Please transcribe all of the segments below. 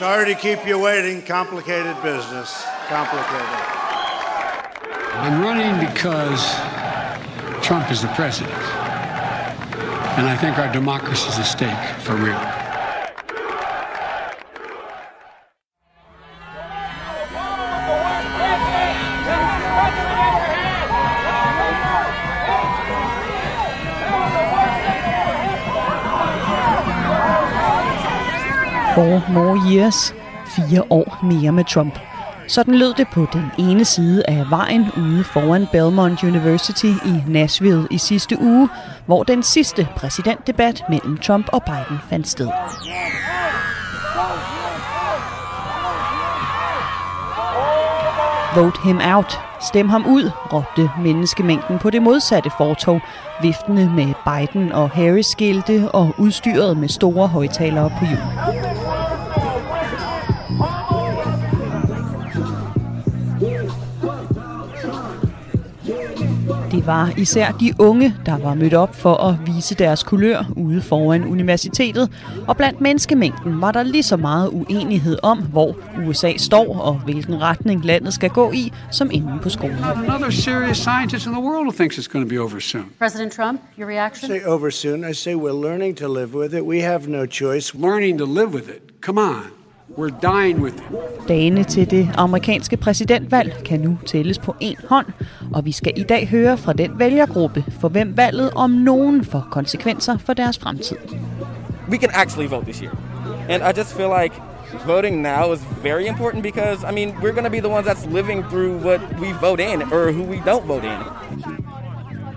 Sorry to keep you waiting. Complicated business. Complicated. I'm running because Trump is the president. And I think our democracy is at stake for real. Four more years. Fire år mere med Trump. Sådan lød det på den ene side af vejen ude foran Belmont University i Nashville i sidste uge, hvor den sidste præsidentdebat mellem Trump og Biden fandt sted. Vote him out. Stem ham ud, råbte menneskemængden på det modsatte fortov, viftende med Biden og Harris skilte og udstyret med store højtalere på hjul. Det var især de unge, der var mødt op for at vise deres kulør ude foran universitetet, og blandt menneskemængden var der lige så meget uenighed om, hvor USA står og hvilken retning landet skal gå i, som inde på skolen. Not another serious scientist in the world who thinks it's going to be over soon. President Trump, your reaction? Say over soon. I say we're learning to live with it. We have no choice. Learning to live with it. Come on. We're dying with it. Dagene til det amerikanske præsidentvalg kan nu tælles på en hånd, og vi skal i dag høre fra den vælgergruppe, for hvem valget om nogen får konsekvenser for deres fremtid. we can actually vote this year. And I just feel like voting now is very important because, I mean, we're going to be the ones that's living through what we vote in or who we don't vote in.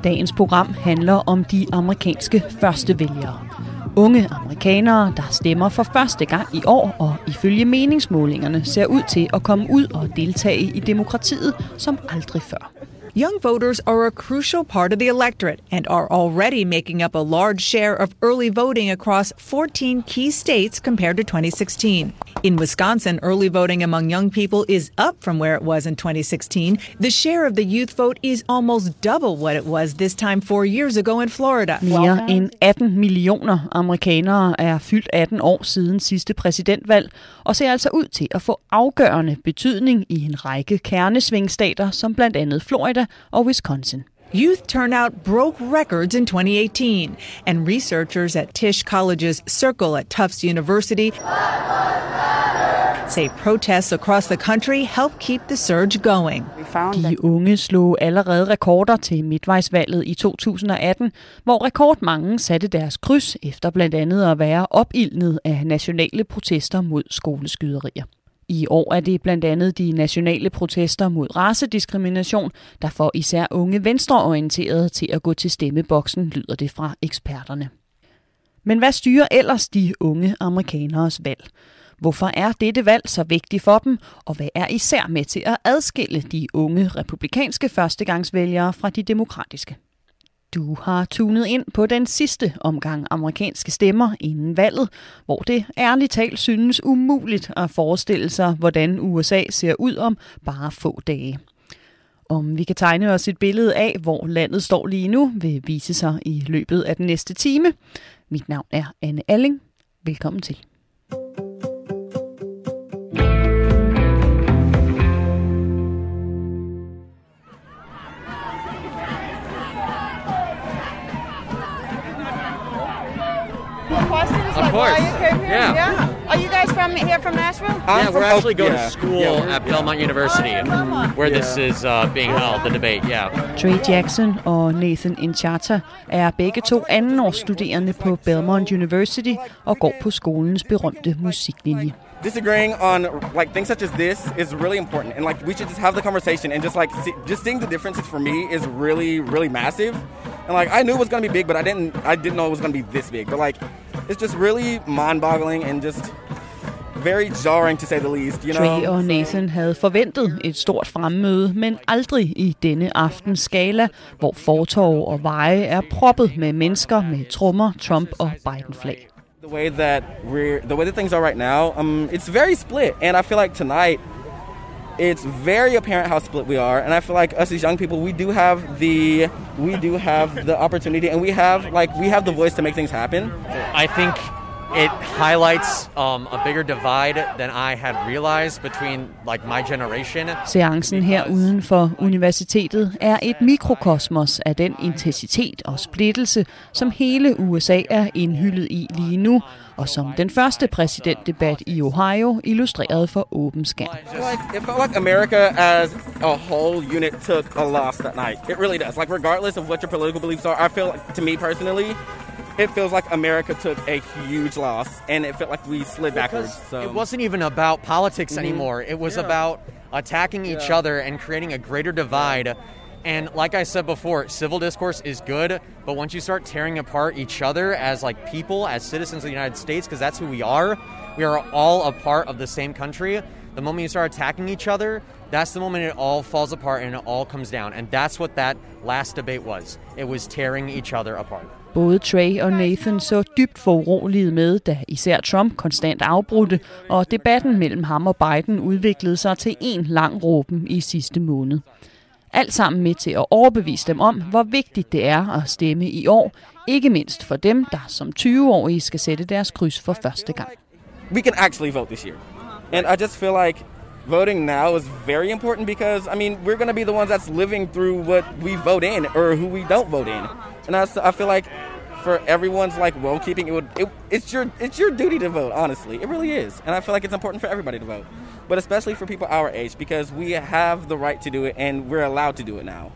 Dagens program handler om de amerikanske førstevælgere. Unge amerikanere, der stemmer for første gang i år, og ifølge meningsmålingerne ser ud til at komme ud og deltage i demokratiet som aldrig før. Young voters are a crucial part of the electorate and are already making up a large share of early voting across 14 key states compared to 2016. In Wisconsin, early voting among young people is up from where it was in 2016. The share of the youth vote is almost double what it was this time four years ago in Florida. Mere end 18 millioner amerikanere er fyldt 18 år siden sidste præsidentvalg, og ser altså ud til at få afgørende betydning i en række kernesvingstater, som blandt andet Florida og Wisconsin. Youth turnout broke records in 2018, and researchers at Tisch College's Circle at Tufts University say protests across the country help keep the surge going. De unge slog allerede rekorder til midtvejsvalget i 2018, hvor rekordmange satte deres kryds efter blandt andet at være opildnet af nationale protester mod skoleskyderier. I år er det blandt andet de nationale protester mod racediskrimination, der får især unge venstreorienterede til at gå til stemmeboksen, lyder det fra eksperterne. Men hvad styrer ellers de unge amerikaneres valg? Hvorfor er dette valg så vigtigt for dem, og hvad er især med til at adskille de unge republikanske førstegangsvælgere fra de demokratiske? Du har tunet ind på den sidste omgang amerikanske stemmer inden valget, hvor det ærligt talt synes umuligt at forestille sig, hvordan USA ser ud om bare få dage. Om vi kan tegne os et billede af, hvor landet står lige nu, vil vise sig i løbet af den næste time. Mit navn er Anne Alling. Velkommen til. Course. why you came here? Yeah. Are you guys from here from Nashville? yeah, we're actually going yeah. to school Yeah, we're- at Belmont University, Belmont. where this is uh, being held, the debate. Yeah. Trey Jackson og Nathan Inchata er begge to andenårsstuderende på Belmont University og går på skolens berømte musiklinje. Disagreeing on like things such as this is really important, and like we should just have the conversation and just like see, just seeing the differences for me is really really massive. And like I knew it was gonna be big, but I didn't I didn't know it was gonna be this big. But like it's just really mind-boggling and just very jarring to say the least, you know? Trey og Nathan havde forventet et stort fremmøde, men aldrig i denne aftens skala, hvor fortorv og veje er proppet med mennesker med trommer, Trump og Biden-flag. The way that we're, the way that things are right now, um, it's very split, and I feel like tonight, it's very apparent how split we are, and I feel like us as young people, we do have the, we do have the opportunity, and we have like we have the voice to make things happen. I think it highlights um, a bigger divide than I had realized between like my generation. Seancen her uden for universitetet er et mikrokosmos af den intensitet og splittelse, som hele USA er indhyllet i lige nu, og som den første præsidentdebat i Ohio illustrerede for åben skærm. It felt like, it felt like America as a whole unit took a loss that night. It really does. Like regardless of what your political beliefs are, I feel like, to me personally, it feels like America took a huge loss, and it felt like we slid backwards. So It wasn't even about politics Mhm. anymore. It was Yeah. about attacking each Yeah. other and creating a greater divide. And like I said before, civil discourse is good, but once you start tearing apart each other as like people, as citizens of the United States, because that's who we are, we are all a part of the same country. The moment you start attacking each other, that's the moment it all falls apart and it all comes down. And that's what that last debate was. It was tearing each other apart. Både Trey og Nathan så dybt foruroliget med, da især Trump konstant afbrudte, og debatten mellem ham og Biden udviklede sig til en lang råben i sidste måned. Alt sammen med til at overbevise dem om, hvor vigtigt det er at stemme i år, ikke mindst for dem, der som 20-årige skal sætte deres kryds for første gang. we can actually vote this year. And I just feel like voting now is very important because I mean we're going to be the ones that's living through what we vote in or who we don't vote in. And I, I feel like for everyone's like well keeping it would it, it's your it's your duty to vote honestly it really is and i feel like it's important for everybody to vote but especially for people our age because we have the right to do it and we're allowed to do it now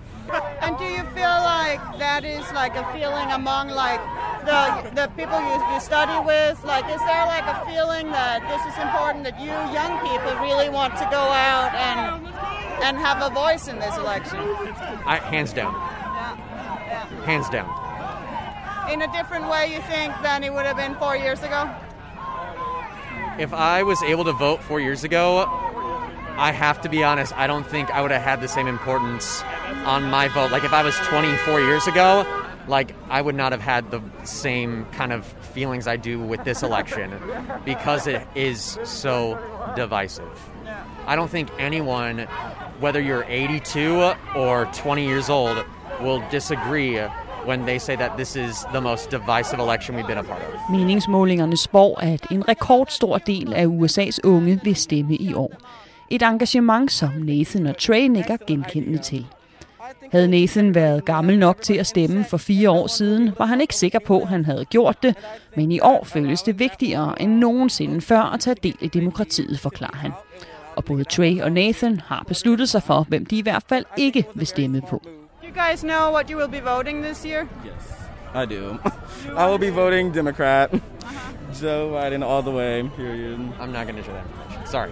And do you feel like that is like a feeling among like the the people you, you study with? Like, is there like a feeling that this is important that you young people really want to go out and and have a voice in this election? I, hands down. Hands down. In a different way, you think than it would have been four years ago? If I was able to vote four years ago, I have to be honest, I don't think I would have had the same importance on my vote. Like if I was 24 years ago, like I would not have had the same kind of feelings I do with this election because it is so divisive. I don't think anyone, whether you're 82 or 20 years old, will disagree when they say that this is the most divisive election we've been a part of. Meningsmålingerne spår, at en rekordstor del af USA's unge vil stemme i år. Et engagement, som Nathan og Trey nikker genkendende til. Havde Nathan været gammel nok til at stemme for fire år siden, var han ikke sikker på, at han havde gjort det, men i år føles det vigtigere end nogensinde før at tage del i demokratiet, forklarer han. Og både Trey og Nathan har besluttet sig for, hvem de i hvert fald ikke vil stemme på. Do you guys know what you will be voting this year? Yes, I do i will be voting democrat uh-huh. joe biden all the way period I'm not going to share that information. Sorry.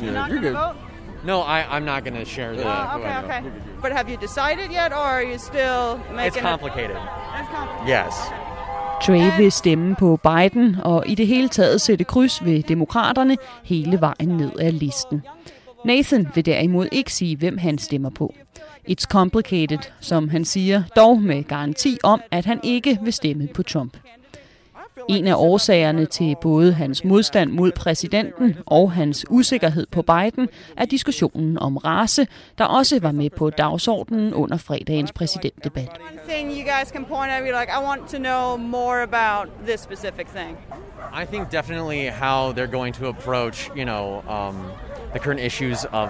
You're not you're gonna good. vote? No, I, I'm not going to share the. Oh, okay, okay. But have you decided yet, or are you still making It's it- complicated. It's complicated. Yes. Trey vil stemme på Biden og i det hele taget sætte kryds ved demokraterne hele vejen ned ad listen. Nathan vil derimod ikke sige, hvem han stemmer på. It's complicated, som han siger, dog med garanti om, at han ikke vil stemme på Trump. En af årsagerne til både hans modstand mod præsidenten og hans usikkerhed på Biden er diskussionen om race, der også var med på dagsordenen under fredagens præsidentdebat. One thing you guys can point at, you're like, I want to know more about this specific thing. I think definitely how they're going to approach, you know, um, the current issues of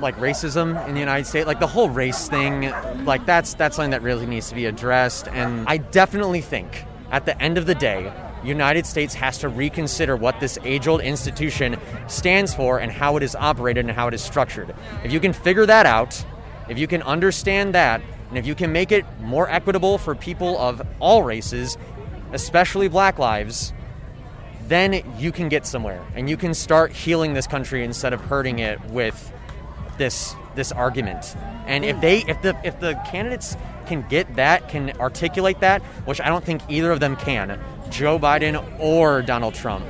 like racism in the United States, like the whole race thing, like that's that's something that really needs to be addressed. And I definitely think at the end of the day, United States has to reconsider what this age-old institution stands for and how it is operated and how it is structured. If you can figure that out, if you can understand that, and if you can make it more equitable for people of all races, especially black lives, then you can get somewhere and you can start healing this country instead of hurting it with this this argument. And if mm. they if the if the candidates can get that, can articulate that, which I don't think either of them can, Joe Biden or Donald Trump,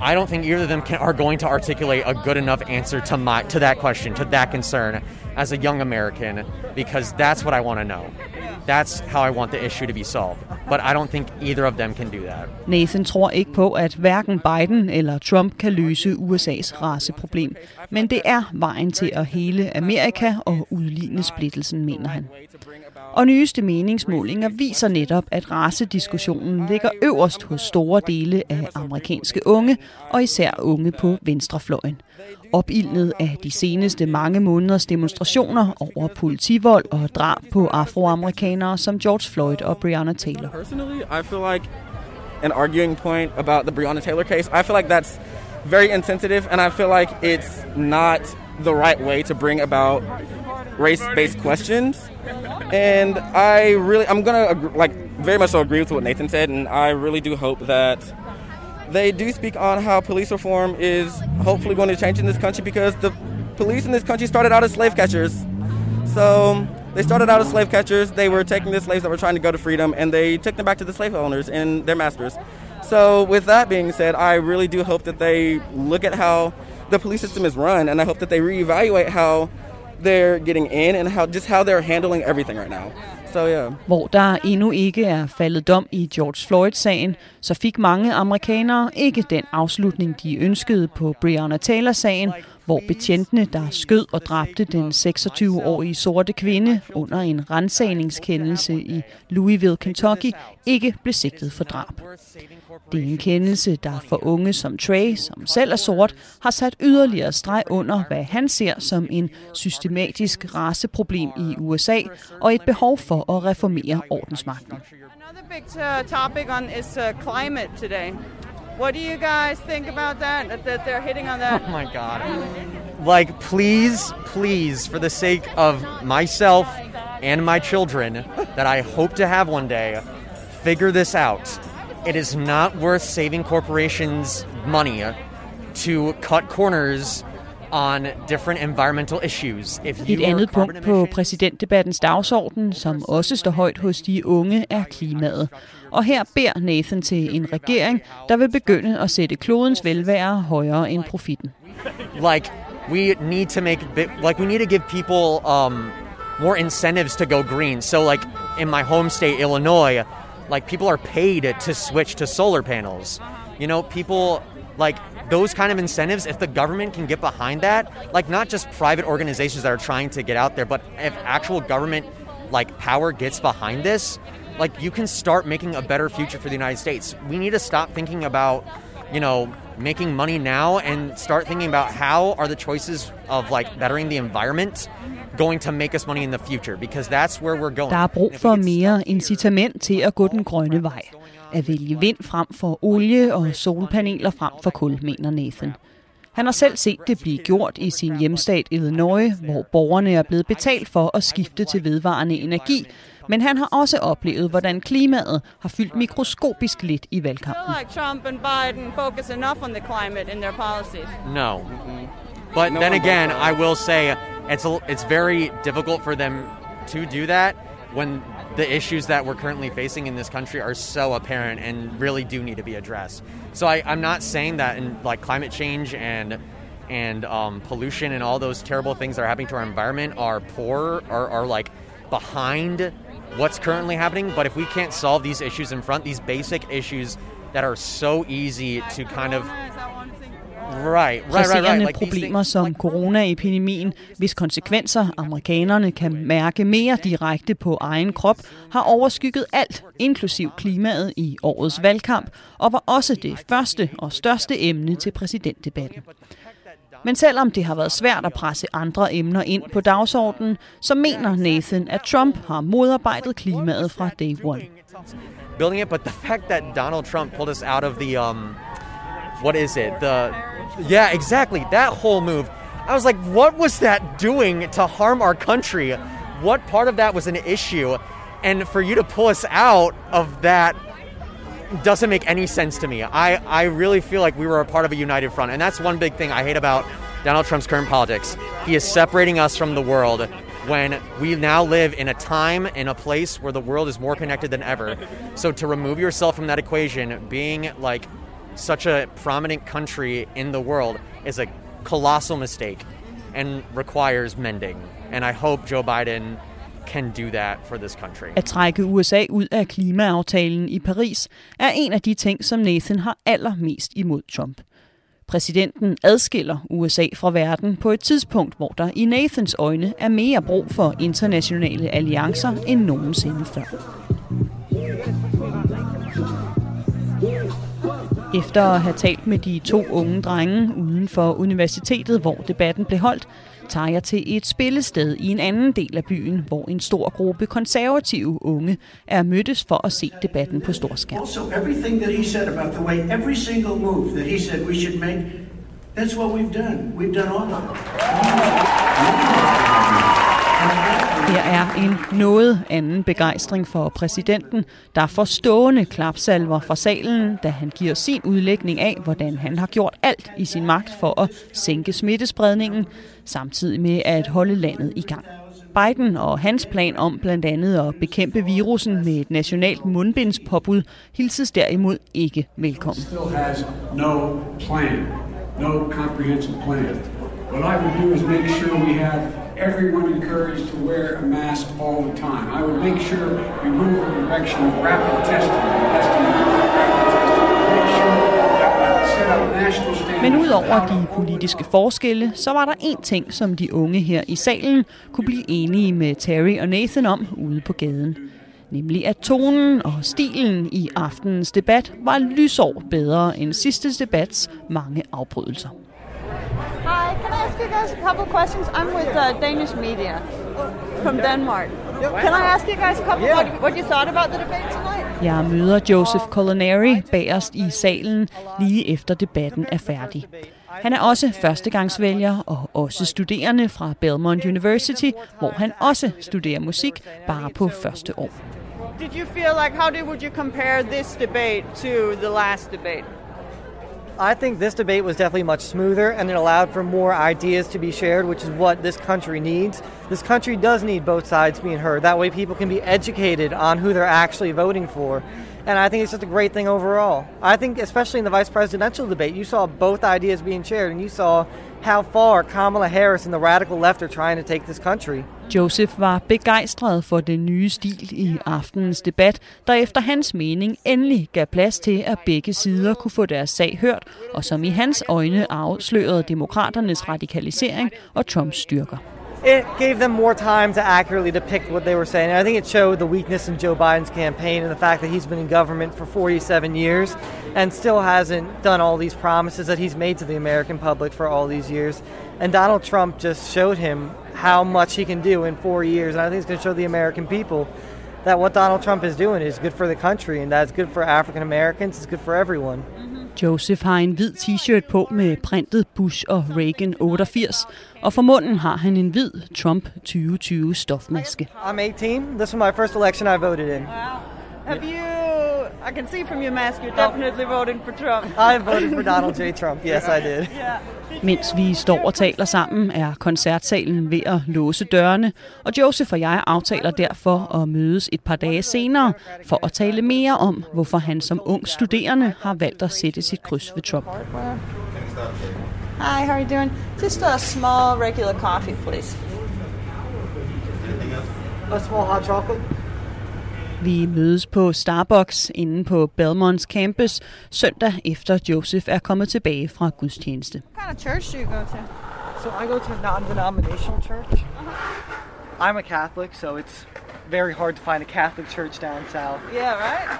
I don't think either of them can, are going to articulate a good enough answer to my to that question, to that concern, as a young American, because that's what I want to know. That's how I want the issue to be solved. But I don't think either of them can do that. Nathan tror ikke på, at hverken Biden eller Trump kan løse USA's raceproblem. Men det er vejen til at hele Amerika og udligne splittelsen, mener han. Og nyeste meningsmålinger viser netop, at racediskussionen ligger øverst hos store dele af amerikanske unge, og især unge på venstrefløjen. Opildnet af de seneste mange måneders demonstrationer over politivold og drab på afroamerikanere som George Floyd og Breonna Taylor. Personally, I feel like an arguing point about the Breonna Taylor case, I feel like that's very insensitive, and I feel like it's not the right way to bring about race-based questions. And I really, I'm gonna like very much so agree with what Nathan said, and I really do hope that they do speak on how police reform is hopefully going to change in this country because the police in this country started out as slave catchers. So they started out as slave catchers. They were taking the slaves that were trying to go to freedom, and they took them back to the slave owners and their masters. So with that being said, I really do hope that they look at how the police system is run, and I hope that they reevaluate how they're getting in and how just how they're handling everything right now. So yeah. Hvor der endnu ikke er faldet dom i George Floyd-sagen, så fik mange amerikanere ikke den afslutning, de ønskede på Breonna Taylor-sagen, hvor betjentene, der skød og dræbte den 26-årige sorte kvinde under en rensagningskendelse i Louisville, Kentucky, ikke blev sigtet for drab. Det er en kendelse, der for unge som Trey, som selv er sort, har sat yderligere streg under, hvad han ser som en systematisk raceproblem i USA og et behov for at reformere ordensmagten. Another big uh, topic on is uh, climate today. What do you guys think about that? That, that they're hitting on that? Oh my God. Like, please, please, for the sake of myself and my children that I hope to have one day, figure this out. It is not worth saving corporations money to cut corners on different environmental issues. If Et your andet punkt på præsidentdebattens dagsorden, som også står højt hos de unge, er klimaet. Og her beder Nathan til en regering, der vil begynde at sætte klodens velvære højere end profitten. like we need to make like we need to give people um, more incentives to go green. So like in my home state, Illinois, like people are paid to switch to solar panels. Uh-huh. You know, people like those kind of incentives. If the government can get behind that, like not just private organizations that are trying to get out there, but if actual government like power gets behind this, like you can start making a better future for the United States. We need to stop thinking about, you know, making money now and start thinking about how are the choices of like bettering the environment going to make us money in the future because that's where we're going. Der er brug for mere incitament til at gå den grønne vej. At vælge vind frem for olie og solpaneler frem for kul, mener Nathan. Han har selv set det blive gjort i sin hjemstat Illinois, hvor borgerne er blevet betalt for at skifte til vedvarende energi, men han har også oplevet, hvordan klimaet har fyldt mikroskopisk lidt i I valgkampen. feel like Trump and Biden focus enough on the climate in their policies. No. But then again. I will say it's a, it's very difficult for them to do that when the issues that we're currently facing in this country are so apparent and really do need to be addressed. So I, I'm not saying that in like climate change and and um, pollution and all those terrible things that are happening to our environment are poor or are like behind what's currently happening. But if we can't solve these issues in front, these basic issues that are so easy to kind of right, right, right, right. Like problemer som coronaepidemien, hvis konsekvenser amerikanerne kan mærke mere direkte på egen krop, har overskygget alt, inklusiv klimaet i årets valgkamp, og var også det første og største emne til præsidentdebatten. Men selvom det har været svært at presse andre emner ind på dagsordenen, så mener Nathan, at Trump har modarbejdet klimaet fra day one. building it, but the fact that Donald Trump pulled us out of the um, what is it? The yeah, exactly that whole move. I was like, what was that doing to harm our country? What part of that was an issue? And for you to pull us out of that doesn't make any sense to me. I, I really feel like we were a part of a united front. And that's one big thing I hate about Donald Trump's current politics. He is separating us from the world when we now live in a time in a place where the world is more connected than ever. So to remove yourself from that equation, being like such a prominent country in the world is a colossal mistake and requires mending. And I hope Joe Biden can do that for this country. At trække USA ud af klimaaftalen i Paris er en af de ting, som Nathan har allermest imod Trump. Præsidenten adskiller USA fra verden på et tidspunkt, hvor der i Nathans øjne er mere brug for internationale alliancer end nogensinde før. Efter at have talt med de to unge drenge uden for universitetet, hvor debatten blev holdt, tager jeg til et spillested i en anden del af byen, hvor en stor gruppe konservative unge er mødtes for at se debatten på storskærm. Also, everything that he said about the way every single move that he said we should make, that's what we've done. We've done all of der er en noget anden begejstring for præsidenten, der får stående klapsalver fra salen, da han giver sin udlægning af, hvordan han har gjort alt i sin magt for at sænke smittespredningen, samtidig med at holde landet i gang. Biden og hans plan om blandt andet at bekæmpe virusen med et nationalt mundbindspåbud hilses derimod ikke velkommen. no plan, no comprehensive plan. What I would do is make sure we have everyone encouraged to wear a mask all the time. I would make sure we move in the direction of rapid testing, rapid testing. Men udover de politiske forskelle, så var der én ting, som de unge her i salen kunne blive enige med Terry og Nathan om ude på gaden. Nemlig at tonen og stilen i aftenens debat var lysår bedre end sidste debats mange afbrydelser. Hi, can I ask you guys a couple questions? I'm with uh, Danish media from Denmark. Can I ask you guys a couple what, what you thought about the debate tonight? Jeg møder Joseph Culinary bagerst i salen lige efter debatten er færdig. Han er også førstegangsvælger og også studerende fra Belmont University, hvor han også studerer musik bare på første år. Did you feel like how did would you compare this debate to the last debate? I think this debate was definitely much smoother and it allowed for more ideas to be shared, which is what this country needs. This country does need both sides being heard. That way, people can be educated on who they're actually voting for. And I think it's just a great thing overall. I think, especially in the vice presidential debate, you saw both ideas being shared and you saw how far Kamala Harris and the radical left are trying to take this country. Joseph var begejstret for den nye stil i aftenens debat, der efter hans mening endelig gav plads til, at begge sider kunne få deres sag hørt, og som i hans øjne afslørede demokraternes radikalisering og Trumps styrker. It gave them more time to accurately depict what they were saying. And I think it showed the weakness in Joe Biden's campaign and the fact that he's been in government for 47 years and still hasn't done all these promises that he's made to the American public for all these years. And Donald Trump just showed him how much he can do in four years. And I think it's going to show the American people that what Donald Trump is doing is good for the country and that's good for African Americans, it's good for everyone. Joseph har en hvid t-shirt på med printet Bush og Reagan 88, og for munden har han en hvid Trump 2020 stofmaske. I'm 18. This was my first election I voted in. Have you? I can see from your mask you're definitely voting for Trump. I voted for Donald J. Trump. Yes, I did. Mens vi står og taler sammen, er koncertsalen ved at låse dørene, og Joseph og jeg aftaler derfor at mødes et par dage senere for at tale mere om, hvorfor han som ung studerende har valgt at sætte sit kryds ved Trump. Hi, how are you doing? Just a small regular coffee, please. A small hot chocolate. Vi mødes på Starbucks inde på Belmonts campus søndag efter Joseph er kommet tilbage fra gudstjeneste. What kind of church do you go to? So I go to a non-denominational church. I'm a Catholic, so it's very hard to find a Catholic church down south. Yeah, right?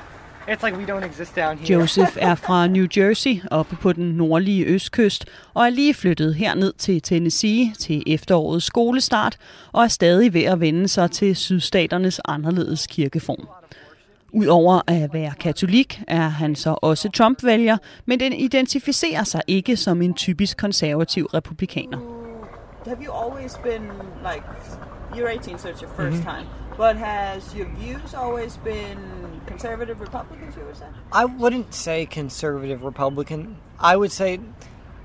It's like we don't exist down here. Joseph er fra New Jersey, oppe på den nordlige østkyst, og er lige flyttet herned til Tennessee til efterårets skolestart, og er stadig ved at vende sig til sydstaternes anderledes kirkeform. Udover at være katolik, er han så også Trump-vælger, men den identificerer sig ikke som en typisk konservativ republikaner. Have you always been like you're 18, so it's your 1st time. But has your views always been conservative Republicans? You would say? I wouldn't say conservative Republican. I would say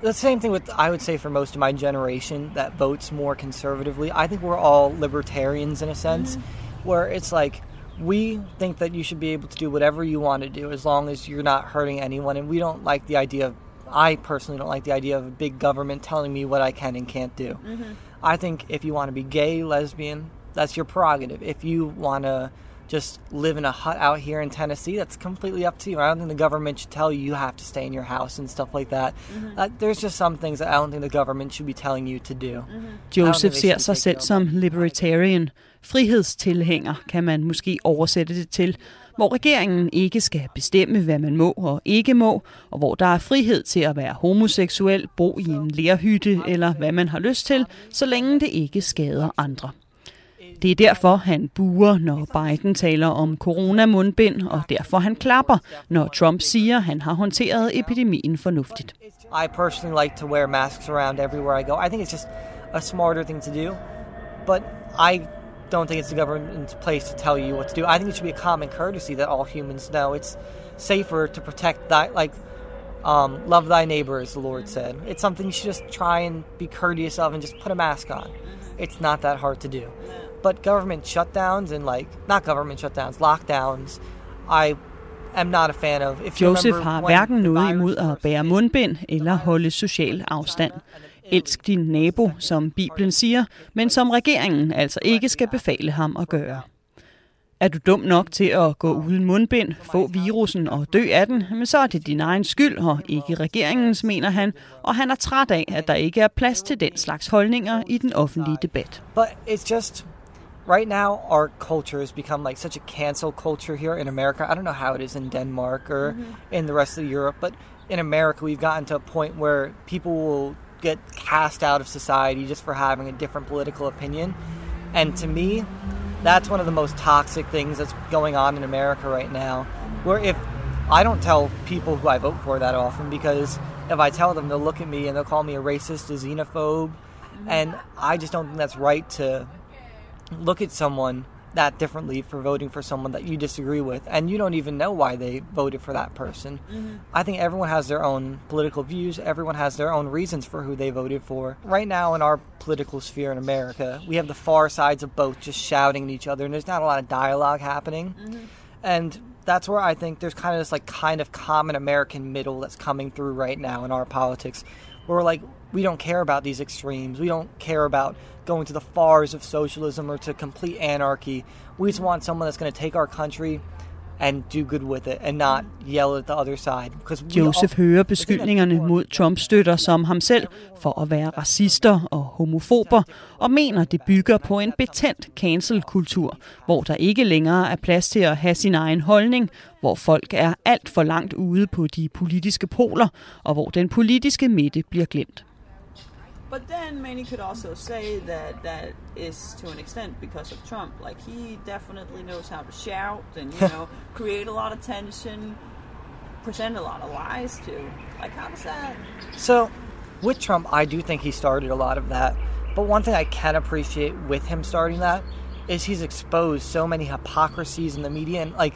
the same thing with I would say for most of my generation that votes more conservatively. I think we're all libertarians in a sense, where it's like we think that you should be able to do whatever you want to do as long as you're not hurting anyone. And we don't like the idea of, I personally don't like the idea of a big government telling me what I can and can't do. Mm-hmm. I think if you want to be gay, lesbian, that's your prerogative. If you want to just live in a hut out here in Tennessee, that's completely up to you. I don't think the government should tell you you have to stay in your house and stuff like that. Mhm. Uh, there's just some things that I don't think the government should be telling you to do. Don't Joseph ser sig selv som libertarian. Frihedstilhænger kan man måske oversætte det til, hvor regeringen ikke skal bestemme, hvad man må og ikke må, og hvor der er frihed til at være homoseksuel, bo i en lærhytte eller hvad man har lyst til, så længe det ikke skader andre. Det er derfor, han buer, når Biden taler om coronamundbind, og derfor han klapper, når Trump siger, han har håndteret epidemien fornuftigt. I personally like to wear masks around everywhere I go. I think it's just a smarter thing to do. But I don't think it's the government's place to tell you what to do. I think it should be a common courtesy that all humans know. It's safer to protect thy like um, love thy neighbor, as the Lord said. It's something you should just try and be courteous of and just put a mask on. It's not that hard to do. But government shutdowns and like not government shutdowns, lockdowns, I am not a fan of. If Joseph har hverken noget imod at bære mundbind eller holde social afstand. Elsk din nabo, som Bibelen siger, men som regeringen altså ikke skal befale ham at gøre. Er du dum nok til at gå uden mundbind, få virusen og dø af den, men så er det din egen skyld og ikke regeringens, mener han, og han er træt af, at der ikke er plads til den slags holdninger i den offentlige debat. But it's just right now our culture has become like such a cancel culture here in America. I don't know how it is in Denmark or mm-hmm. in the rest of Europe, but in America we've gotten to a point where people will get cast out of society just for having a different political opinion. And to me, that's one of the most toxic things that's going on in America right now. Where if I don't tell people who I vote for that often because if I tell them, they'll look at me and they'll call me a racist, a xenophobe, mm-hmm. and I just don't think that's right to look at someone that differently for voting for someone that you disagree with and you don't even know why they voted for that person. Mm-hmm. I think everyone has their own political views, everyone has their own reasons for who they voted for. Right now in our political sphere in America, we have the far sides of both just shouting at each other and there's not a lot of dialogue happening. Mm-hmm. And that's where I think there's kind of this like kind of common American middle that's coming through right now in our politics. Where we're like, we don't care about these extremes. We don't care about going to the fars of socialism or to complete anarchy. We just want someone that's going to take our country and do good with it and not yell at the other side. Because Joseph all- hører beskyldningerne mod Trumps støtter som ham selv for at være racister og homofober, og mener, det bygger på en betændt cancel-kultur, hvor der ikke længere er plads til at have sin egen holdning, hvor folk er alt for langt ude på de politiske poler, og hvor den politiske midte bliver glemt. But then many could also say that that is to an extent because of Trump. Like he definitely knows how to shout and you know create a lot of tension, present a lot of lies too. Like how does that? So, with Trump, I do think he started a lot of that. But one thing I can appreciate with him starting that is he's exposed so many hypocrisies in the media and like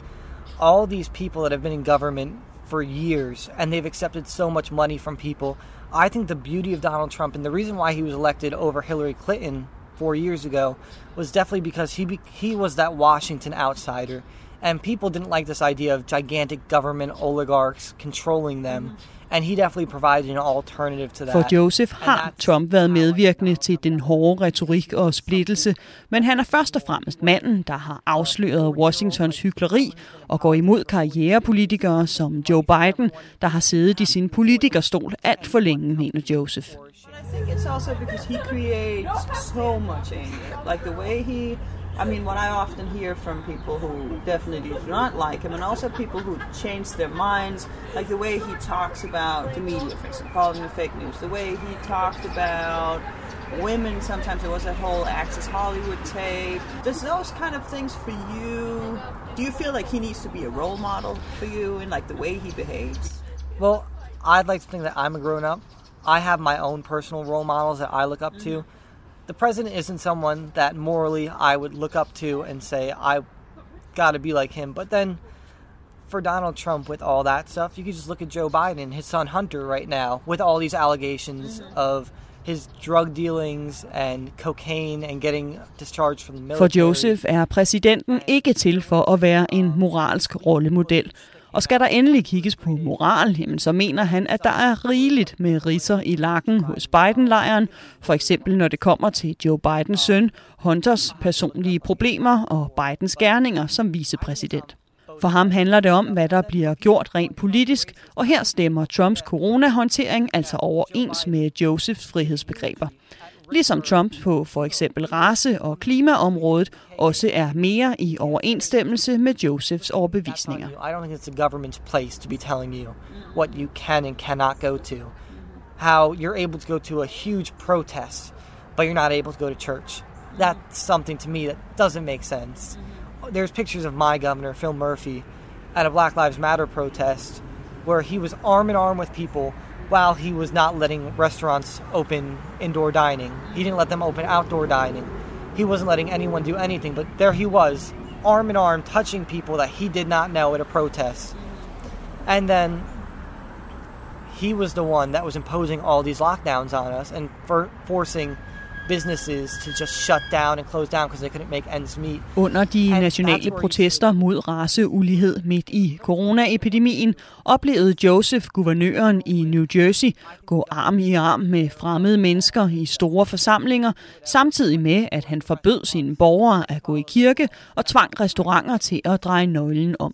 all these people that have been in government for years and they've accepted so much money from people. I think the beauty of Donald Trump and the reason why he was elected over Hillary Clinton 4 years ago was definitely because he be- he was that Washington outsider. And people didn't like this idea of gigantic government oligarchs controlling them mm-hmm. And he definitely provided an alternative to that. For Joseph har Trump været medvirkende til den hårde retorik og splittelse, men han er først og fremmest manden, der har afsløret Washingtons hykleri og går imod karrierepolitikere som Joe Biden, der har siddet i sin politikerstol alt for længe, mener Joseph. I think it's also because he creates so much anger. Like the way he, I mean, what I often hear from people who definitely do not like him, and also people who change their minds, like the way he talks about the media, for example, calling them fake news, the way he talked about women sometimes there was that whole Access Hollywood tape. Does those kind of things for you? Do you feel like he needs to be a role model for you in like the way he behaves? Well, I'd like to think that I'm a grown up. I have my own personal role models that I look up to. The president isn't someone that morally I would look up to and say I got to be like him. But then for Donald Trump with all that stuff, you could just look at Joe Biden his son Hunter right now with all these allegations of his drug dealings and cocaine and getting discharged from the military. For. Joseph er præsidenten ikke til for at være en moralsk rollemodel. Og skal der endelig kigges på moral, jamen så mener han, at der er rigeligt med riser i lakken hos Biden-lejren, for eksempel når det kommer til Joe Bidens søn, Hunters personlige problemer og Bidens gerninger som vicepræsident. For ham handler det om, hvad der bliver gjort rent politisk, og her stemmer Trumps coronahåndtering altså overens med Josephs frihedsbegreber. Ligesom Trump på for eksempel race- og klimaområdet også er mere i overensstemmelse med Josephs overbevisninger. I don't think it's the government's place to be telling you what you can and cannot go to. How you're able to go to a huge protest, but you're not able to go to church. That's something to me that doesn't make sense. There's pictures of my governor, Phil Murphy, at a Black Lives Matter protest where he was arm in arm with people while he was not letting restaurants open indoor dining. He didn't let them open outdoor dining. He wasn't letting anyone do anything, but there he was, arm in arm, touching people that he did not know at a protest. And then he was the one that was imposing all these lockdowns on us and for forcing businesses to just shut down and close down because they couldn't make ends meet. Under de nationale protester mod raceulighed midt i coronaepidemien oplevede Joseph, guvernøren i New Jersey, gå arm i arm med fremmede mennesker i store forsamlinger, samtidig med, at han forbød sine borgere at gå i kirke og tvang restauranter til at dreje nøglen om.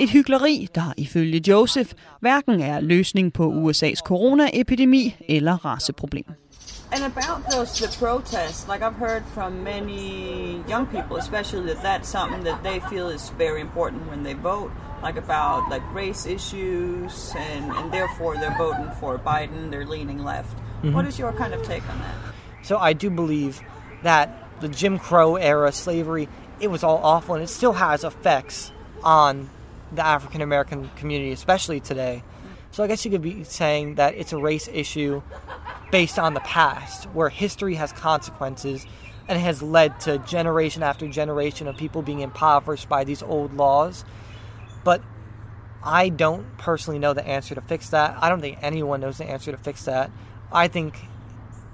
Et hykleri, der ifølge Joseph hverken er løsning på USA's coronaepidemi eller raceproblem. And about those the protests, like I've heard from many young people, especially that that's something that they feel is very important when they vote, like about like race issues, and and therefore they're voting for Biden. They're leaning left. Mhm. What is your kind of take on that? So I do believe that the Jim Crow era slavery, it was all awful and it still has effects on the African American community, especially today. So I guess you could be saying that it's a race issue based on the past, where history has consequences and has led to generation after generation of people being impoverished by these old laws. But I don't personally know the answer to fix that. I don't think anyone knows the answer to fix that. I think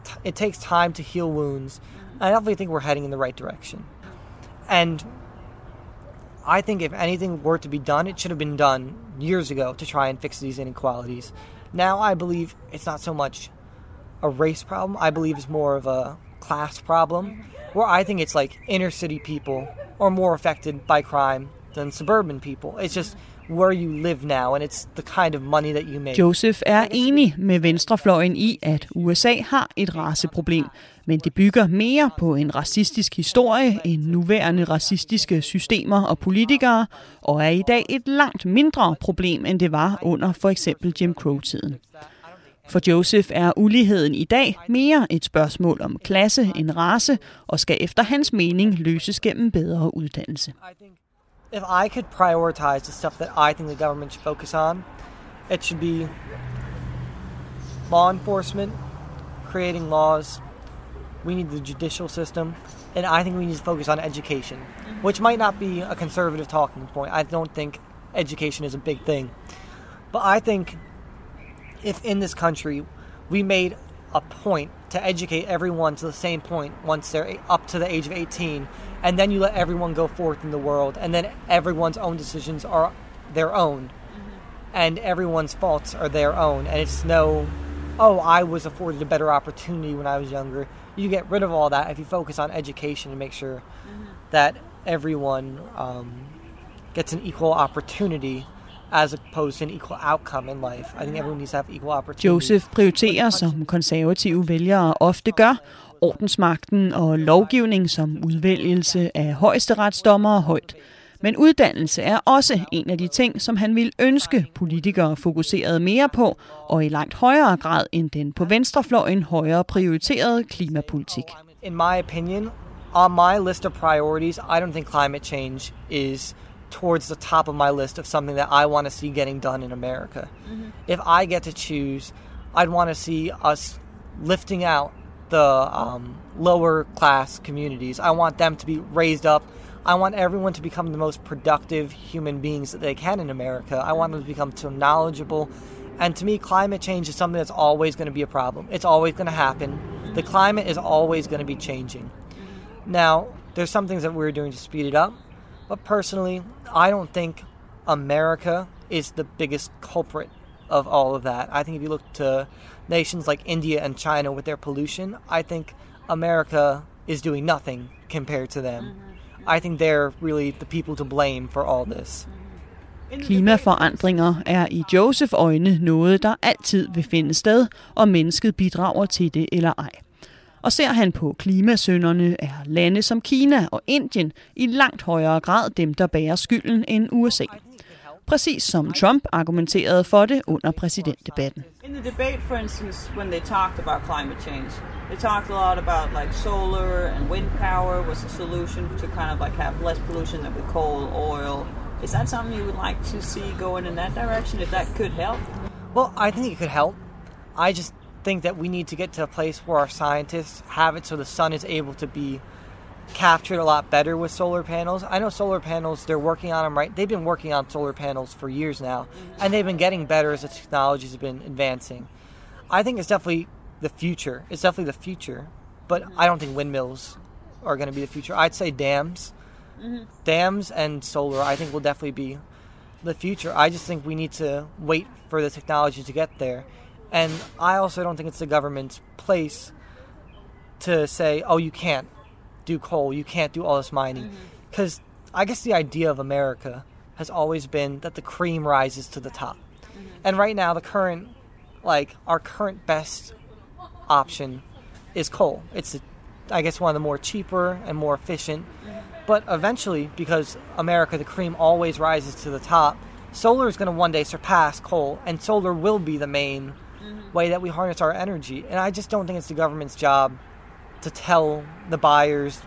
t- it takes time to heal wounds. I definitely think we're heading in the right direction. And I think if anything were to be done, it should have been done years ago to try and fix these inequalities. Now I believe it's not so much a race problem. I believe it's more of a class problem, where I think it's like inner city people are more affected by crime than suburban people. It's just where you live now, and it's the kind of money that you make. Joseph er enig med venstrefløjen i, at USA har et raceproblem, men det bygger mere på en racistisk historie end nuværende racistiske systemer og politikere, og er i dag et langt mindre problem, end det var under for eksempel Jim Crow-tiden. For Joseph er uligheden i dag mere et spørgsmål om klasse end race, og skal efter hans mening løses gennem bedre uddannelse. if I could prioritize the stuff that I think the government should focus on, it should be law enforcement, creating laws. We need the judicial system, and I think we need to focus on education, which might not be a conservative talking point. I don't think education is a big thing. But I think if in this country we made a point to educate everyone to the same point once they're up to the age of 18 and then you let everyone go forth in the world and then everyone's own decisions are their own and everyone's faults are their own and it's no oh i was afforded a better opportunity when i was younger. You get rid of all that if you focus on education and make sure that everyone um, gets an equal opportunity as opposed to an equal outcome in life i think everyone needs to have equal opportunity Joseph prioriterer, som konservative vælgere ofte gør, ordensmagten og lovgivning som udvælgelse af højesteretsdommere højt. Men uddannelse er også en af de ting, som han ville ønske politikere fokuserede mere på, og i langt højere grad end den på venstrefløjen højere prioriterede klimapolitik. in my opinion, on my list of priorities, I don't think climate change is towards the top of my list of something that I want to see getting done in America. If I get to choose, I'd want to see us lifting out the um, lower class communities. I want them to be raised up. I want everyone to become the most productive human beings that they can in America. I want them to become so knowledgeable And to me, climate change is something that's always going to be a problem. It's always going to happen. The climate is always going to be changing. Now, there's some things that we're doing to speed it up, but personally, I don't think America is the biggest culprit of all of that. I think if you look to nations like India and China with their pollution, I think America is doing nothing compared to them. I think they're really the people to blame for all this. Klimaforandringer er i Joseph øjne noget, der altid vil finde sted, om mennesket bidrager til det eller ej. Og ser han på klimasønderne, er lande som Kina og Indien i langt højere grad dem, der bærer skylden end USA. Præcis som Trump argumenterede for det under præsidentdebatten. In the debate, for instance, when they talked about climate change, they talked a lot about like solar and wind power was a solution to kind of like have less pollution than with coal, oil. Is that something you would like to see going in that direction if that could help? Well, I think it could help. I just think that we need to get to a place where our scientists have it so the sun is able to be captured a lot better with solar panels. I know solar panels, they're working on them right. They've been working on solar panels for years now, and they've been getting better as the technologies have been advancing. I think it's definitely the future. It's definitely the future, but mm-hmm. I don't think windmills are going to be the future. I'd say dams. Mm-hmm. Dams and solar, I think, will definitely be the future. I just think we need to wait for the technology to get there. And I also don't think it's the government's place to say, oh, you can't do coal, you can't do all this mining. Mm-hmm. Because I guess the idea of America has always been that the cream rises to the top. Mm-hmm. And right now, the current, like, our current best option is coal. It's, I guess, one of the more cheaper and more efficient. Mm-hmm. But eventually, because America, the cream always rises to the top, solar is going to one day surpass coal, and solar will be the main way that we harness our energy. And I just don't think it's the government's job to tell the buyers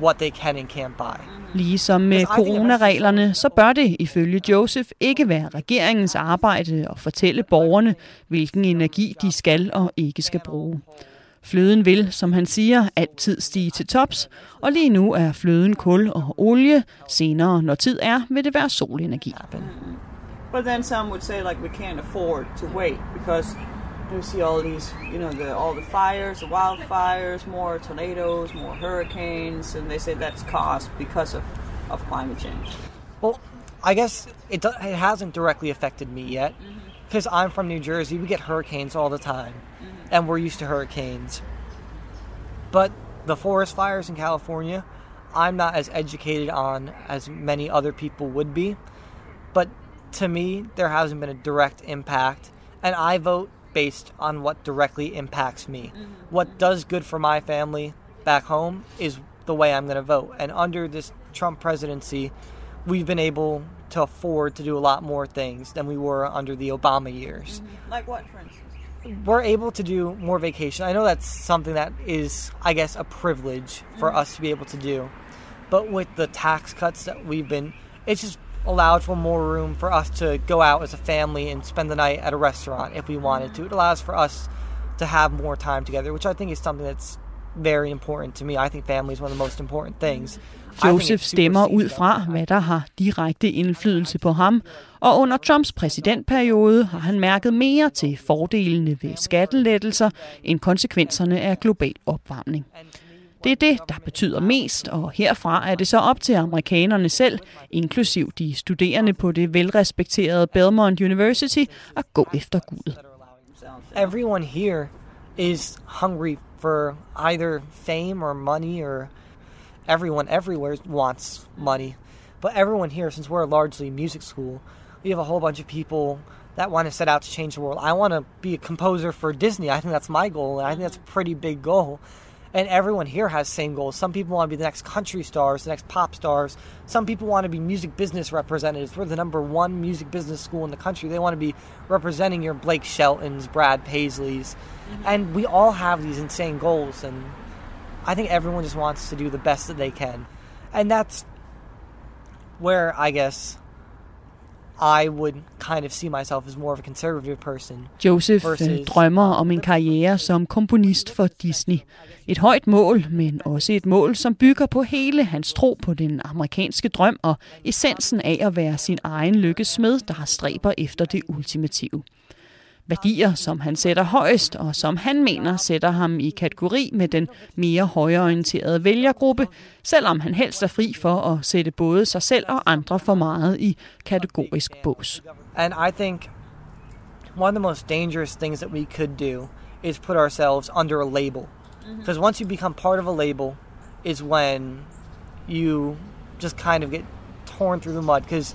what they can and can't buy. Ligesom med coronareglerne, så bør det ifølge Joseph ikke være regeringens arbejde at fortælle borgerne, hvilken energi de skal og ikke skal bruge. Fløden vil, som han siger, altid stige til tops, og lige nu er fløden kul og olie. Senere, når tid er, vil det være solenergi. But then some would say like we can't afford to wait because you see all these, you know, the, all the fires, the wildfires, more tornadoes, more hurricanes, and they say that's caused because of, of climate change. Well, I guess it, do, it hasn't directly affected me yet mm-hmm. because I'm from New Jersey. We get hurricanes all the time, mm-hmm. and we're used to hurricanes. But the forest fires in California, I'm not as educated on as many other people would be. But to me, there hasn't been a direct impact, and I vote based on what directly impacts me. Mm-hmm. What does good for my family back home is the way I'm going to vote. And under this Trump presidency, we've been able to afford to do a lot more things than we were under the Obama years. Mm-hmm. Like what, for instance? We're able to do more vacation. I know that's something that is, I guess, a privilege for mm-hmm. us to be able to do. But with the tax cuts that we've been, it's just allowed for more room for us to go out as a family and spend the night at a restaurant if we wanted to. It allows for us to have more time together, which I think is something that's very important to me. I think family is one of the most important things. Joseph stemmer ud fra, hvad der har direkte indflydelse på ham, og under Trumps præsidentperiode har han mærket mere til fordelene ved skattelettelser end konsekvenserne af global opvarmning. Det er det, der betyder mest, og herfra er det så op til amerikanerne selv, inklusiv de studerende på det velrespekterede Belmont University, at gå efter Gud. everyone here is hungry for either fame or money or everyone everywhere wants money. But everyone here since we're largely music school we have a whole bunch of people that want to set out to change the world. I want to be a composer for disney. I think that's my goal and i think that's a pretty big goal. And everyone here has same goals. Some people want to be the next country stars the next pop stars. Some people want to be music business representatives. We're the number one music business school in the country. They want to be representing your blake sheltons brad paisleys. Mm-hmm. And we all have these insane goals and i think everyone just wants to do the best that they can. And that's where i guess i would kind of see myself as more of a conservative person Joseph versus drømmer om en karriere som komponist for Disney. Et højt mål, men også et mål, som bygger på hele hans tro på den amerikanske drøm og essensen af at være sin egen lykkes smed, der har stræber efter det ultimative. Værdier, som han sætter højst, og som han mener sætter ham i kategori med den mere højreorienterede vælgergruppe, selvom han helst er fri for at sætte både sig selv og andre for meget i kategorisk bås. And I think one of the most dangerous things that we could do is put ourselves under a label. Because once you become part of a label, is when you just kind of get torn through the mud. Because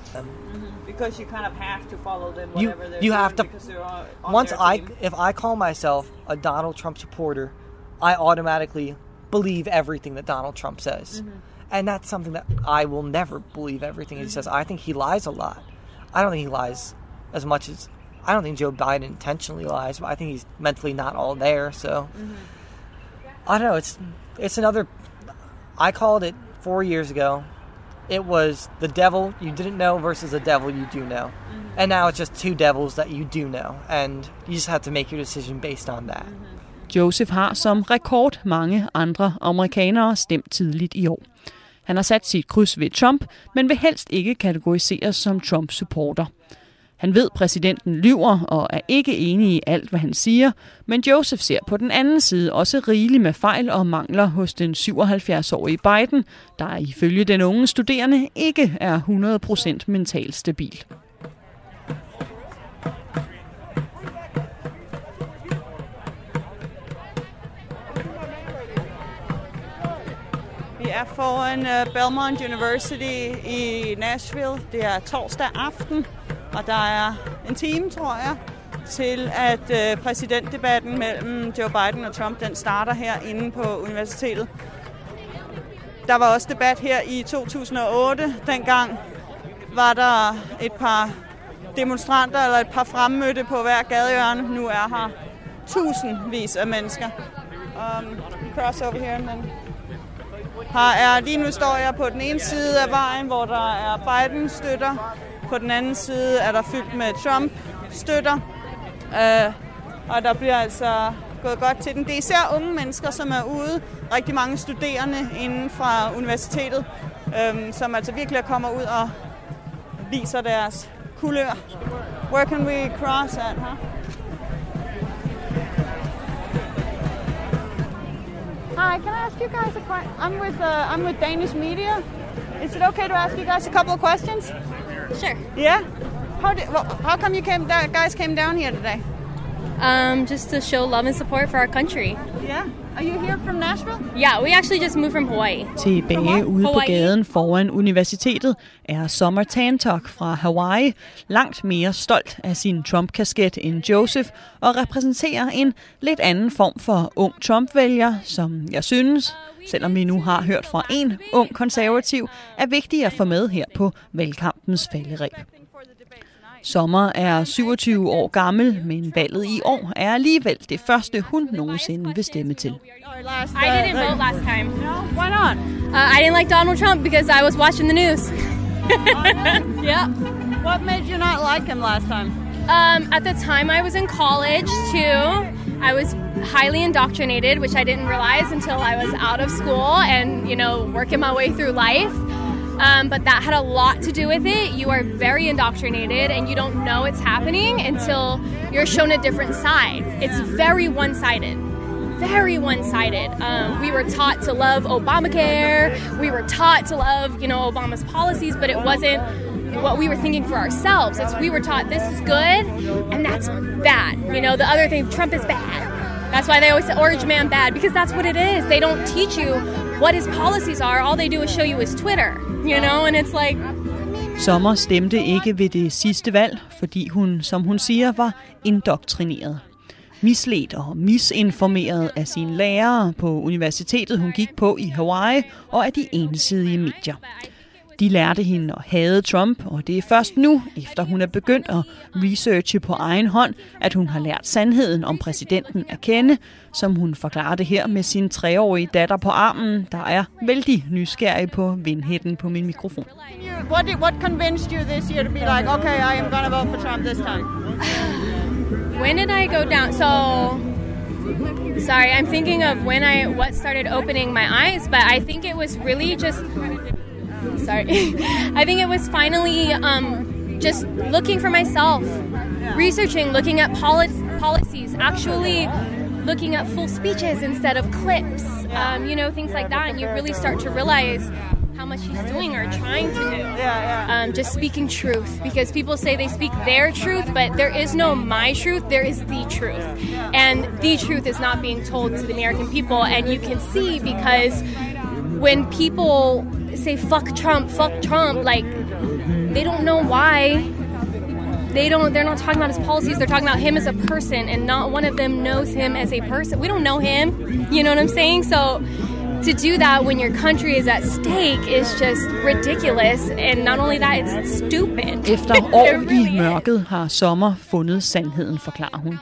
Because you kind of have to follow them, you they're you have to on, on once I team. if I call myself a Donald Trump supporter, I automatically believe everything that Donald Trump says. Mm-hmm. And that's something that I will never believe everything he mm-hmm. says. I think he lies a lot. I don't think he lies as much as I don't think Joe Biden intentionally lies, but I think he's mentally not all there. So mm-hmm. I don't know. It's it's another. I called it four years ago. It was the devil you didn't know versus the devil you do know, and now it's just two devils that you do know, and you just have to make your decision based on that. Joseph har som rekord mange andre amerikanere stemt tidligt i år. Han har sat sit kryds ved Trump, men vil helst ikke kategoriseres som Trump-supporter. Han ved, præsidenten lyver og er ikke enig i alt, hvad han siger, men Joseph ser på den anden side også rigeligt med fejl og mangler hos den 77-årige Biden, der ifølge den unge studerende ikke er 100% mentalt stabil. Vi er foran øh, Belmont University i Nashville. Det er torsdag aften, og der er en time, tror jeg, til at øh, præsidentdebatten mellem Joe Biden og Trump, den starter her inde på universitetet. Der var også debat her i 2008. Dengang var der et par demonstranter eller et par fremmødte på hver gadehjørne. Nu er her tusindvis af mennesker. Um, cross over here, and then her er, lige nu står jeg på den ene side af vejen, hvor der er Biden-støtter. På den anden side er der fyldt med Trump-støtter. øh, og der bliver altså gået godt til den. Det er især unge mennesker, som er ude. Rigtig mange studerende inden fra universitetet, øh, som altså virkelig kommer ud og viser deres kulør. Where can we cross at, huh? Hi, can I ask you guys a question? I'm with uh, I'm with Danish media. Is it okay to ask you guys a couple of questions? Sure. Yeah. How did, well, how come you came down, guys came down here today? Um, just to show love and support for our country. Yeah. Are you here from Nashville? Yeah, we actually just moved from Hawaii. Tilbage ude på Hawaii. gaden foran universitetet er Summer Tantok fra Hawaii langt mere stolt af sin Trump-kasket end Joseph og repræsenterer en lidt anden form for ung Trump-vælger, som jeg synes, selvom vi nu har hørt fra en ung konservativ, er vigtig at få med her på valgkampens falderæb. Sommer er 27 år gammel, men valget i år er alligevel det første, hun nogensinde vil stemme til. I didn't vote last time. No? Why not? Uh, I didn't like Donald Trump because I was watching the news. yeah. What made you not like him last time? Um, at the time, I was in college too. I was highly indoctrinated, which I didn't realize until I was out of school and, you know, working my way through life. Um, but that had a lot to do with it. You are very indoctrinated and you don't know it's happening until you're shown a different side. It's very one sided. Very one sided. Um, we were taught to love Obamacare. We were taught to love, you know, Obama's policies, but it wasn't what we were thinking for ourselves. It's we were taught this is good and that's bad. You know, the other thing, Trump is bad. That's why they always say Orange Man bad because that's what it is. They don't teach you what his policies are. All they do is show you his Twitter, you know, and it's like Sommer stemte ikke ved det sidste valg, fordi hun, som hun siger, var indoktrineret. Misledt og misinformeret af sine lærere på universitetet, hun gik på i Hawaii, og af de ensidige medier. De lærte hende at hade Trump, og det er først nu, efter hun er begyndt at researche på egen hånd, at hun har lært sandheden om præsidenten at kende, som hun forklarer det her med sin treårige datter på armen, der er vældig nysgerrig på vindhætten på min mikrofon. What did, what convinced you this year to be like, okay, I am to vote for Trump this time? when did I go down? So sorry, I'm thinking of when I what started opening my eyes, but I think it was really just sorry. I think it was finally um, just looking for myself. researching, looking at poli- policies, actually looking at full speeches instead of clips, um, you know, things like that, and you really start to realize how much he's doing or trying to do. Um, just speaking truth, because people say they speak their truth, but there is no my truth. There is the truth, and the truth is not being told to the American people. And you can see because when people say "fuck Trump," "fuck Trump," like they don't know why. They don't they're not talking about his policies they're talking about him as a person and not one of them knows him as a person. We don't know him you know what i'm saying? So to do that when your country is at stake is just ridiculous and not only that it's stupid. Efter år i mørket har Sommer fundet sandheden, forklarer hun.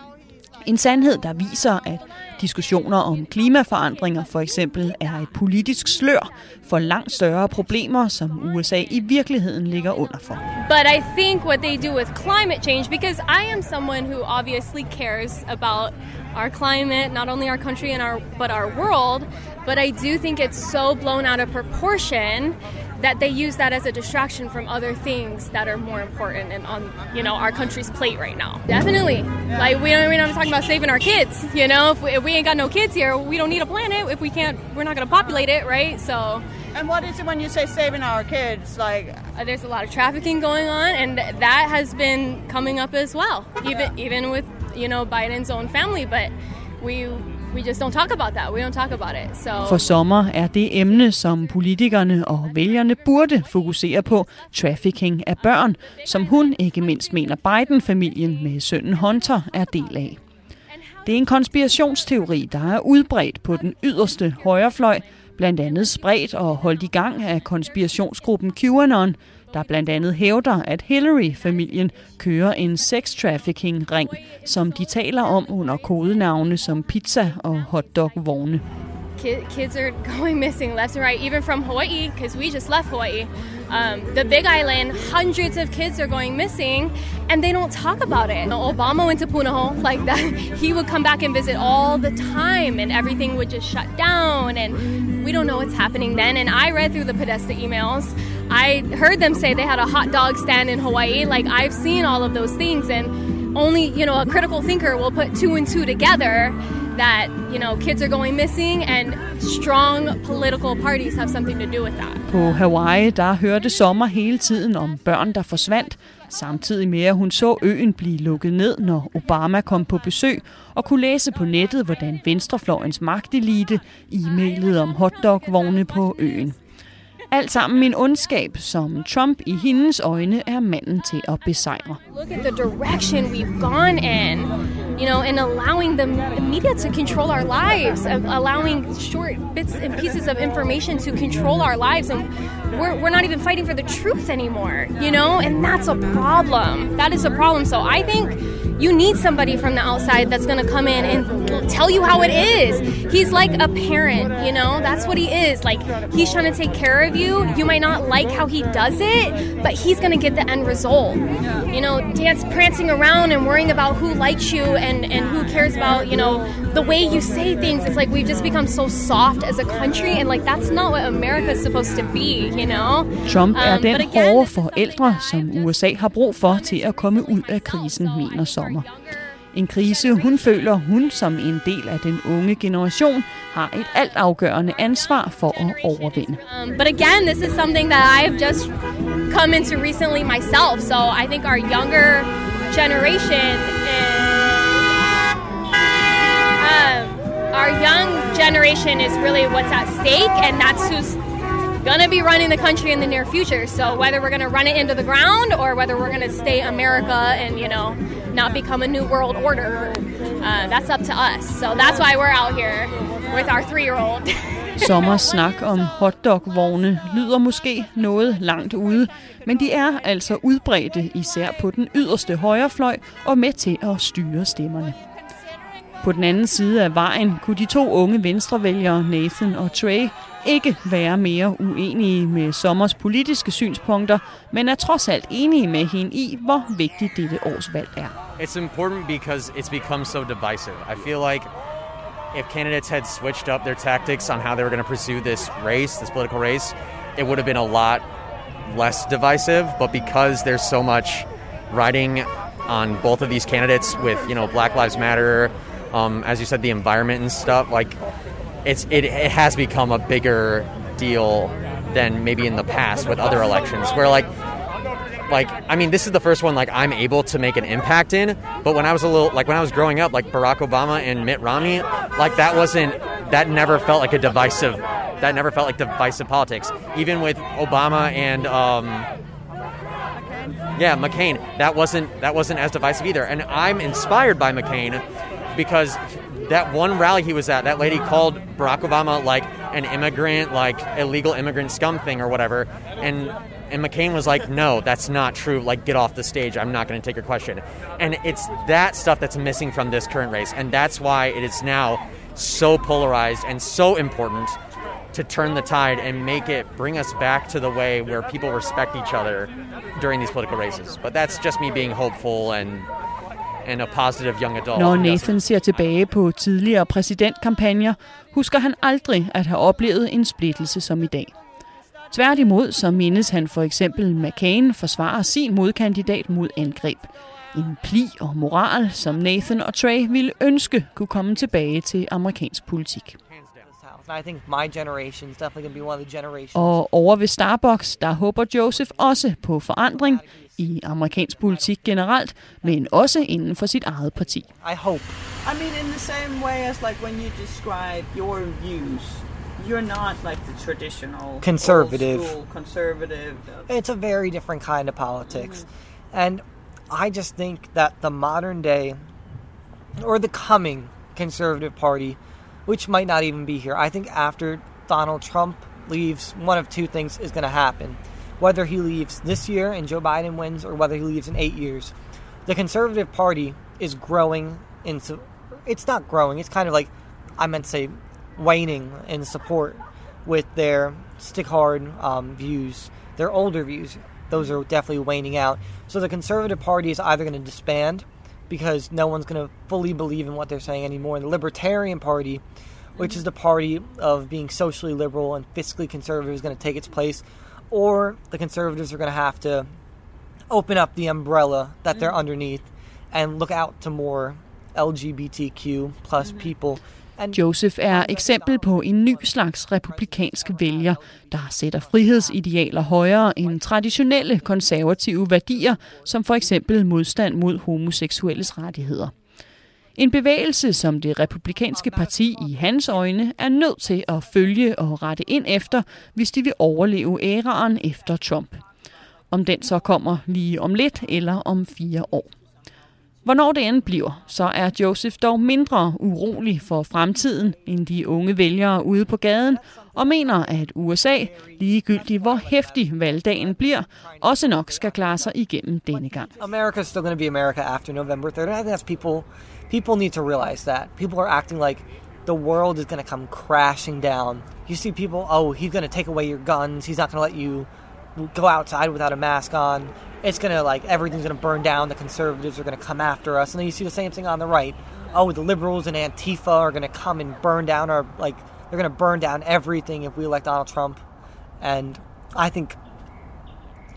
En sandhed, der viser, at diskussioner om klimaforandringer for eksempel er et politisk slør for langt større problemer, som USA i virkeligheden ligger under for. But I think what they do with climate change, because I am someone who obviously cares about our climate, not only our country and our but our world, but I do think it's so blown out of proportion that they use that as a distraction from other things that are more important and on you know our country's plate right now. Definitely, like we don't. We're not talking about saving our kids. You know, if we, if we ain't got no kids here, we don't need a planet. If we can't, we're not going to populate it, right? So. And what is it when you say saving our kids? Like, uh, there's a lot of trafficking going on, and that has been coming up as well. Even even with you know Biden's own family, but we we just don't talk about that. We don't talk about it. So For sommer er det emne, som politikerne og vælgerne burde fokusere på, trafficking af børn, som hun ikke mindst mener Biden-familien med sønnen Hunter er del af. Det er en konspirationsteori, der er udbredt på den yderste højrefløj, blandt andet spredt og holdt i gang af konspirationsgruppen QAnon, der blandt andet hævder, at Hillary-familien kører en sex-trafficking-ring, som de taler om under kodenavne som pizza og hotdog-vogne. Kids are going missing left and right, even from Hawaii, because we just left Hawaii. Um, the Big Island, hundreds of kids are going missing, and they don't talk about it. Obama went to Punahou like that. He would come back and visit all the time, and everything would just shut down, and we don't know what's happening then. And I read through the Podesta emails. I heard them say they had a hot dog stand in Hawaii. Like I've seen all of those things, and only you know a critical thinker will put two and two together that you know kids are going missing and strong political parties have something to do with that. På Hawaii, der hørte Sommer hele tiden om børn, der forsvandt, samtidig med at hun så øen blive lukket ned, når Obama kom på besøg, og kunne læse på nettet, hvordan venstrefløjens magtelite e-mailede om hotdogvogne på øen. Alt sammen en ondskab, som Trump i hendes øjne er manden til at besejre. Look at the direction we've gone in, you know, and allowing the media to control our lives, allowing short bits and pieces of information to control our lives, and we're, we're not even fighting for the truth anymore, you know, and that's a problem. That is a problem. So I think you need somebody from the outside that's going to come in and tell you how it is. He's like a parent, you know? That's what he is. Like he's trying to take care of you. You might not like how he does it, but he's going to get the end result. You know, dance prancing around and worrying about who likes you and and who cares about, you know, the way you say things. It's like we've just become so soft as a country and like that's not what America's supposed to be, you know? Trump er Um, den hårde forældre, som USA har brug for til at komme ud af krisen, mener Sommer. En krise, hun føler, hun som en del af den unge generation har et altafgørende ansvar for at overvinde. Um, but again, this is something that I've just come into recently myself. So I think our younger generation is. Um, our young generation is really what's at stake, and that's who's going to be running the country in the near future. So whether we're going to run it into the ground or whether we're going to stay America and, you know, not become a new world order, uh, that's up to us. So that's why we're out here with our three year old. Sommers snak om hotdog-vogne lyder måske noget langt ude, men de er altså udbredte især på den yderste højrefløj og med til at styre stemmerne. På den anden side af vejen kunne de to unge venstrevælgere, Nathan og Trey, ikke være mere uenige med Sommers politiske synspunkter, men er trods alt enige med hende i, hvor vigtigt dette års valg er. It's important because it's become so divisive. I feel like if candidates had switched up their tactics on how they were going to pursue this race, this political race, it would have been a lot less divisive. But because there's so much riding on both of these candidates with you know Black Lives Matter, um, as you said, the environment and stuff. Like it's it, it has become a bigger deal than maybe in the past with other elections, where like like I mean this is the first one like I'm able to make an impact in but when I was a little like when I was growing up like Barack Obama and Mitt Romney like that wasn't that never felt like a divisive that never felt like divisive politics. Even with Obama and um yeah McCain that wasn't that wasn't as divisive either. And I'm inspired by McCain because that one rally he was at that lady called Barack Obama like an immigrant like illegal immigrant scum thing or whatever and and McCain was like, no, that's not true. Like, get off the stage. I'm not going to take your question. And it's that stuff that's missing from this current race. And that's why it is now so polarized and so important to turn the tide and make it bring us back to the way where people respect each other during these political races. But that's just me being hopeful and and a positive young adult. Når Nathan ser tilbage på tidligere præsidentkampagner, husker han aldrig at have oplevet en splittelse som i dag. Tværtimod så mindes han for eksempel McCain forsvarer sin modkandidat mod angreb. En pli og moral, som Nathan og Trey ville ønske kunne komme tilbage til amerikansk politik. And I think my generation is definitely going to be one of the generations. Og over ved Starbucks, der håber Joseph også på forandring i amerikansk politik generelt, men også inden for sit eget parti. I hope. I mean, in the same way as like when you describe your views, you're not like the traditional Conservative. school conservative. It's a very different kind of politics. Mm-hmm. And I just think that the modern day or the coming Conservative Party, which might not even be here, I think after Donald Trump leaves, one of two things is going to happen. Whether he leaves this year and Joe Biden wins, or whether he leaves in eight years. The Conservative Party is growing into. It's not growing, it's kind of like, I meant to say, waning in support with their stick hard um, views, their older views. Those are definitely waning out. So the Conservative Party is either going to disband because no one's going to fully believe in what they're saying anymore. And the Libertarian Party, which is the party of being socially liberal and fiscally conservative, is going to take its place. Or the conservatives are going to have to open up the umbrella that they're mm-hmm. underneath and look out to more LGBTQ plus mm-hmm. people. Joseph er eksempel på en ny slags republikansk vælger, der sætter frihedsidealer højere end traditionelle konservative værdier, som for eksempel modstand mod homoseksuelles rettigheder. En bevægelse, som det republikanske parti i hans øjne er nødt til at følge og rette ind efter, hvis de vil overleve æraen efter Trump. Om den så kommer lige om lidt eller om fire år. Hvornår det end bliver, så er Joseph dog mindre urolig for fremtiden end de unge vælgere ude på gaden, og mener, at USA, ligegyldigt hvor hæftig valgdagen bliver, også nok skal klare sig igennem denne gang. America's still going to be America after November 3rd. I think people. People need to realize that. People are acting like the world is going to come crashing down. You see people, oh, he's going to take away your guns. He's not going to let you go outside without a mask on. It's to, like, everything's to burn down. The conservatives are to come after us. And then you see the same thing on the right. Oh, the liberals and Antifa are to come and burn down our, like, they're to burn down everything if we elect Donald Trump. And I think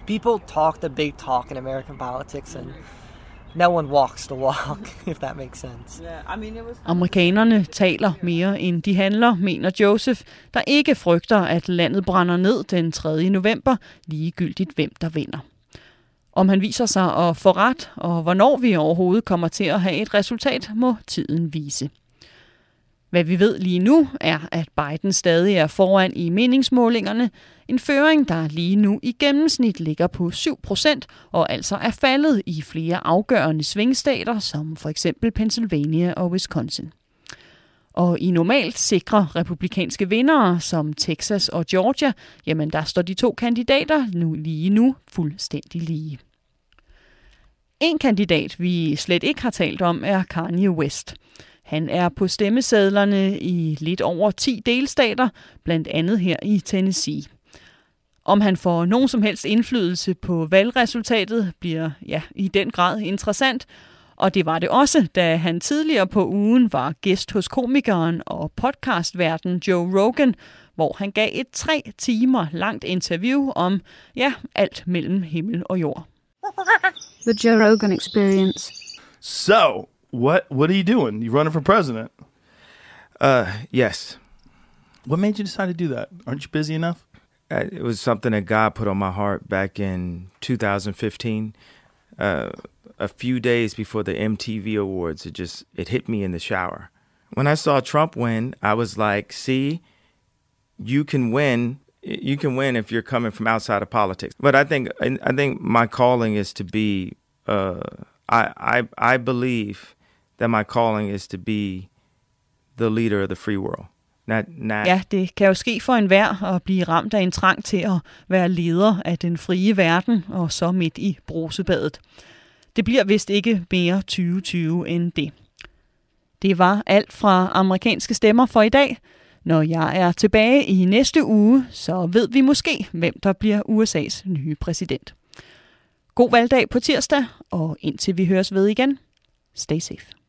people talk the big talk in American politics, and no one walks the walk, if that makes sense. Yeah, I mean, it was Amerikanerne taler mere end de handler, mener Joseph, der ikke frygter, at landet brænder ned den 3. november, ligegyldigt hvem der vinder. Om han viser sig at få ret, og hvornår vi overhovedet kommer til at have et resultat, må tiden vise. Hvad vi ved lige nu, er, at Biden stadig er foran i meningsmålingerne. En føring, der lige nu i gennemsnit ligger på 7% og altså er faldet i flere afgørende svingstater, som for eksempel Pennsylvania og Wisconsin. Og i normalt sikre republikanske vindere, som Texas og Georgia, jamen der står de to kandidater nu lige nu fuldstændig lige. En kandidat, vi slet ikke har talt om, er Kanye West. Han er på stemmesedlerne i lidt over 10 delstater, blandt andet her i Tennessee. Om han får nogen som helst indflydelse på valgresultatet, bliver ja, i den grad interessant. Og det var det også, da han tidligere på ugen var gæst hos komikeren og podcastverden Joe Rogan, hvor han gav et tre timer langt interview om ja, alt mellem himmel og jord. The Joe Rogan Experience. So, what what are you doing? You running for president? Uh, yes. What made you decide to do that? Aren't you busy enough? Uh, it was something that God put on my heart back in 2015. Uh, a few days before the MTV Awards, it just it hit me in the shower. When I saw Trump win, I was like, "See, you can win. You can win if you're coming from outside of politics." But I think I think my calling is to be. Uh, I I I believe that my calling is to be the leader of the free world. Not, not Ja, det kan jo ske for enhver at blive ramt af en trang til at være leder af den frie verden, og så midt i brusebadet. Det bliver vist ikke mere 2020 end det. Det var alt fra amerikanske stemmer for i dag. Når jeg er tilbage i næste uge, så ved vi måske, hvem der bliver USA's nye præsident. God valgdag på tirsdag, og indtil vi høres ved igen, stay safe.